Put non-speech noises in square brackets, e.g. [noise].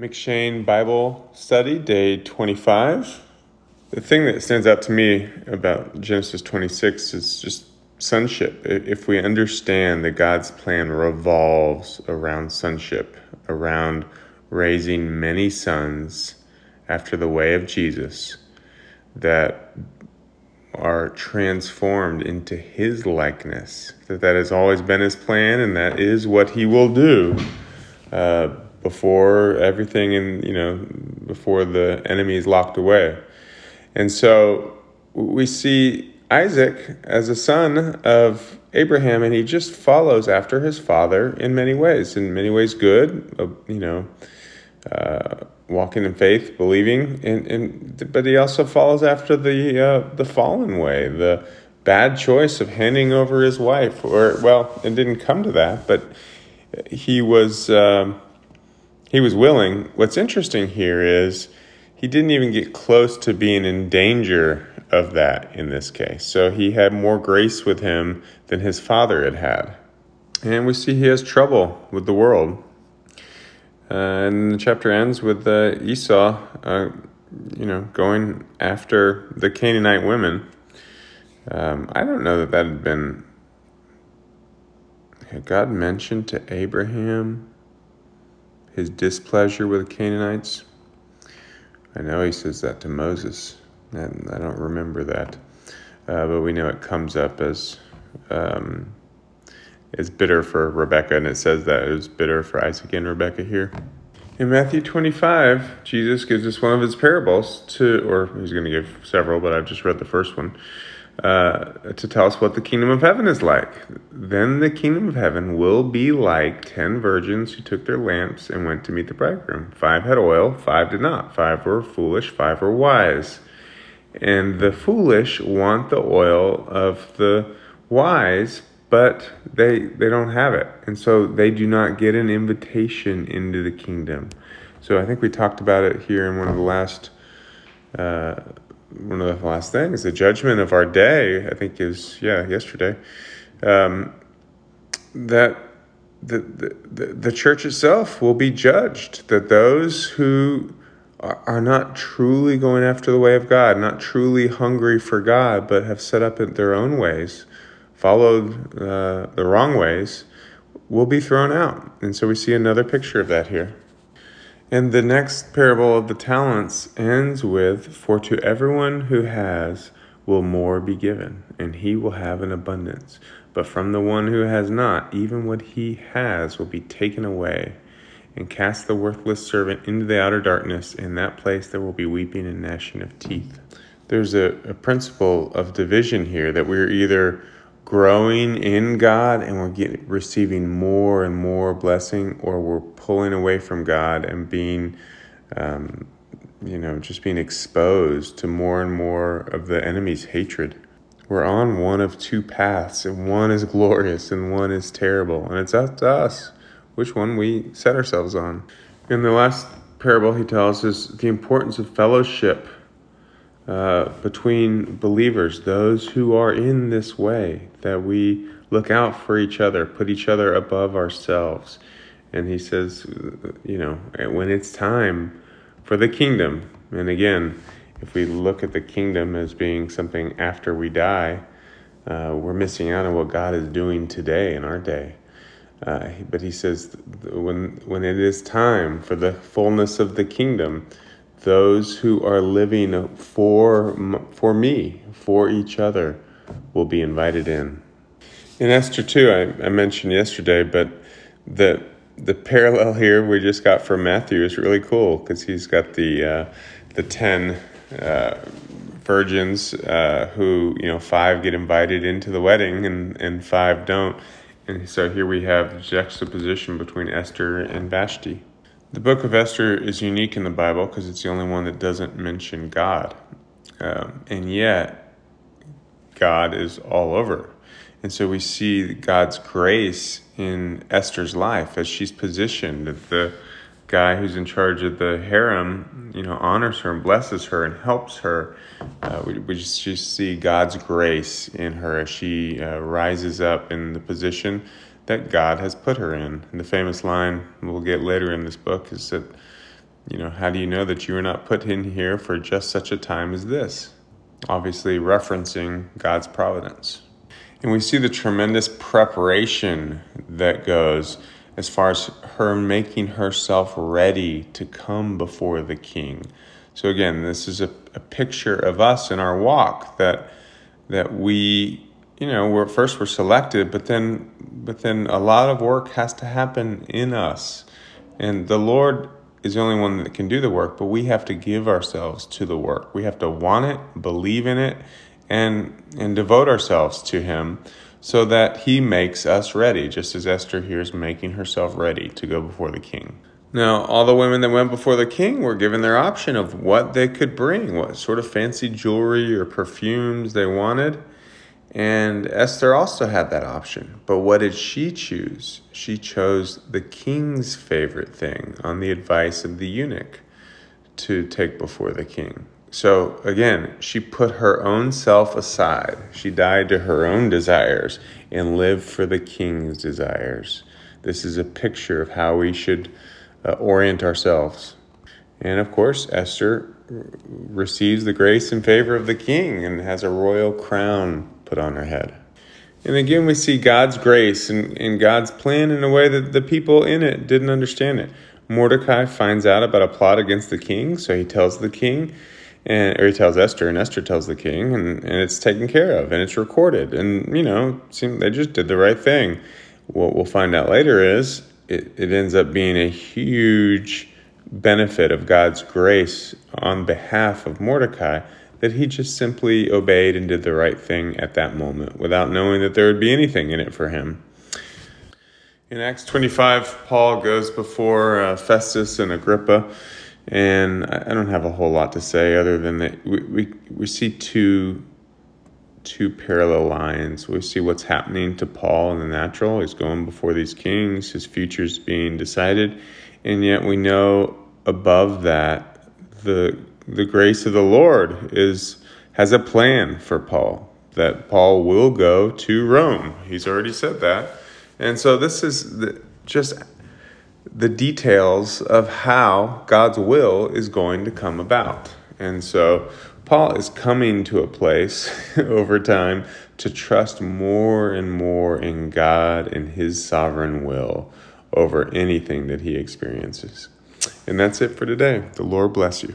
M'Cheyne Bible Study, day 25. The thing that stands out to me about Genesis 26 is just sonship. If we understand that God's plan revolves around sonship, around raising many sons after the way of Jesus that are transformed into his likeness, that that has always been his plan and that is what he will do. Uh, before everything and you know before the enemy is locked away. And so we see isaac as a son of abraham and he just follows after his father in many ways in many ways good uh, you know uh, walking in faith believing and, and but he also follows after the uh, the fallen way the bad choice of handing over his wife or well it didn't come to that but he was um, he was willing. What's interesting here is he didn't even get close to being in danger of that in this case. So he had more grace with him than his father had had. And we see he has trouble with the world. Uh, and the chapter ends with uh, Esau, uh, you know, going after the Canaanite women. Um, I don't know that that had been. Had God mentioned to Abraham his displeasure with the Canaanites? I know he says that to Moses, and I don't remember that, uh, but we know it comes up as um, is bitter for Rebecca, and it says that it was bitter for Isaac and Rebecca here. In Matthew 25, Jesus gives us one of his parables to, or he's going to give several, but I've just read the first one uh, to tell us what the kingdom of heaven is like. Then the kingdom of heaven will be like ten virgins who took their lamps and went to meet the bridegroom. Five had oil, five did not. Five were foolish, five were wise. And the foolish want the oil of the wise, but they they don't have it, and so they do not get an invitation into the kingdom. So I think we talked about it here in one of the last. Uh, one of the last things. The judgment of our day, I think, is yeah, yesterday. Um, that the, the the church itself will be judged. That those who are not truly going after the way of God, not truly hungry for God, but have set up in their own ways, followed uh, the wrong ways, will be thrown out. And so we see another picture of that here. And the next parable of the talents ends with For to everyone who has will more be given, and he will have an abundance. But from the one who has not, even what he has will be taken away. And cast the worthless servant into the outer darkness. In that place there will be weeping and gnashing of teeth. There's a, a principle of division here that we're either growing in God and we're getting receiving more and more blessing, or we're pulling away from God and being, um, you know, just being exposed to more and more of the enemy's hatred. We're on one of two paths, and one is glorious and one is terrible, and it's up to us which one we set ourselves on. In the last parable, he tells us the importance of fellowship uh, between believers, those who are in this way, that we look out for each other, put each other above ourselves. And he says, you know, when it's time for the kingdom, and again, if we look at the kingdom as being something after we die, uh, we're missing out on what God is doing today in our day. Uh, but he says, when, when it is time for the fullness of the kingdom, those who are living for for me, for each other, will be invited in. In Esther 2, I, I mentioned yesterday, but the the parallel here we just got from Matthew is really cool because he's got the uh, the ten uh, virgins uh, who you know five get invited into the wedding and and five don't, and so here we have juxtaposition between Esther and Vashti. The book of Esther is unique in the Bible because it's the only one that doesn't mention God. Um, and yet, God is all over. And so we see God's grace in Esther's life as she's positioned. The guy who's in charge of the harem, you know, honors her and blesses her and helps her. Uh, we, we just, just, see God's grace in her as she uh, rises up in the position that God has put her in. And the famous line we'll get later in this book is that You know, how do you know that you were not put in here for just such a time as this? Obviously, referencing God's providence. And we see the tremendous preparation that goes as far as her making herself ready to come before the king. So again, this is a, a picture of us in our walk that that we, you know, we're first we're selected, but then but then a lot of work has to happen in us. And the Lord is the only one that can do the work, but we have to give ourselves to the work. We have to want it, believe in it, and and devote ourselves to him so that he makes us ready, just as Esther here is making herself ready to go before the king. Now, all the women that went before the king were given their option of what they could bring, what sort of fancy jewelry or perfumes they wanted. And Esther also had that option. But what did she choose? She chose the king's favorite thing on the advice of the eunuch to take before the king. So again, she put her own self aside. She died to her own desires and lived for the king's desires. This is a picture of how we should uh, orient ourselves. And of course, Esther receives the grace and favor of the king and has a royal crown put on her head. And again, we see God's grace and, and God's plan in a way that the people in it didn't understand it. Mordecai finds out about a plot against the king, so he tells the king, and or he tells Esther, and Esther tells the king, and, and it's taken care of, and it's recorded, and you know, they just did the right thing. What we'll find out later is it, it ends up being a huge benefit of God's grace on behalf of Mordecai that he just simply obeyed and did the right thing at that moment without knowing that there would be anything in it for him. In Acts 25, Paul goes before uh, Festus and Agrippa, and I don't have a whole lot to say other than that we, we, we see two two parallel lines. We see what's happening to Paul in the natural. He's going before these kings, his future's being decided, and yet we know above that the the grace of the Lord is has a plan for Paul that Paul will go to Rome. He's already said that. And so this is the, just the details of how God's will is going to come about. And so Paul is coming to a place [laughs] over time to trust more and more in God and his sovereign will over anything that he experiences. And that's it for today. The Lord bless you.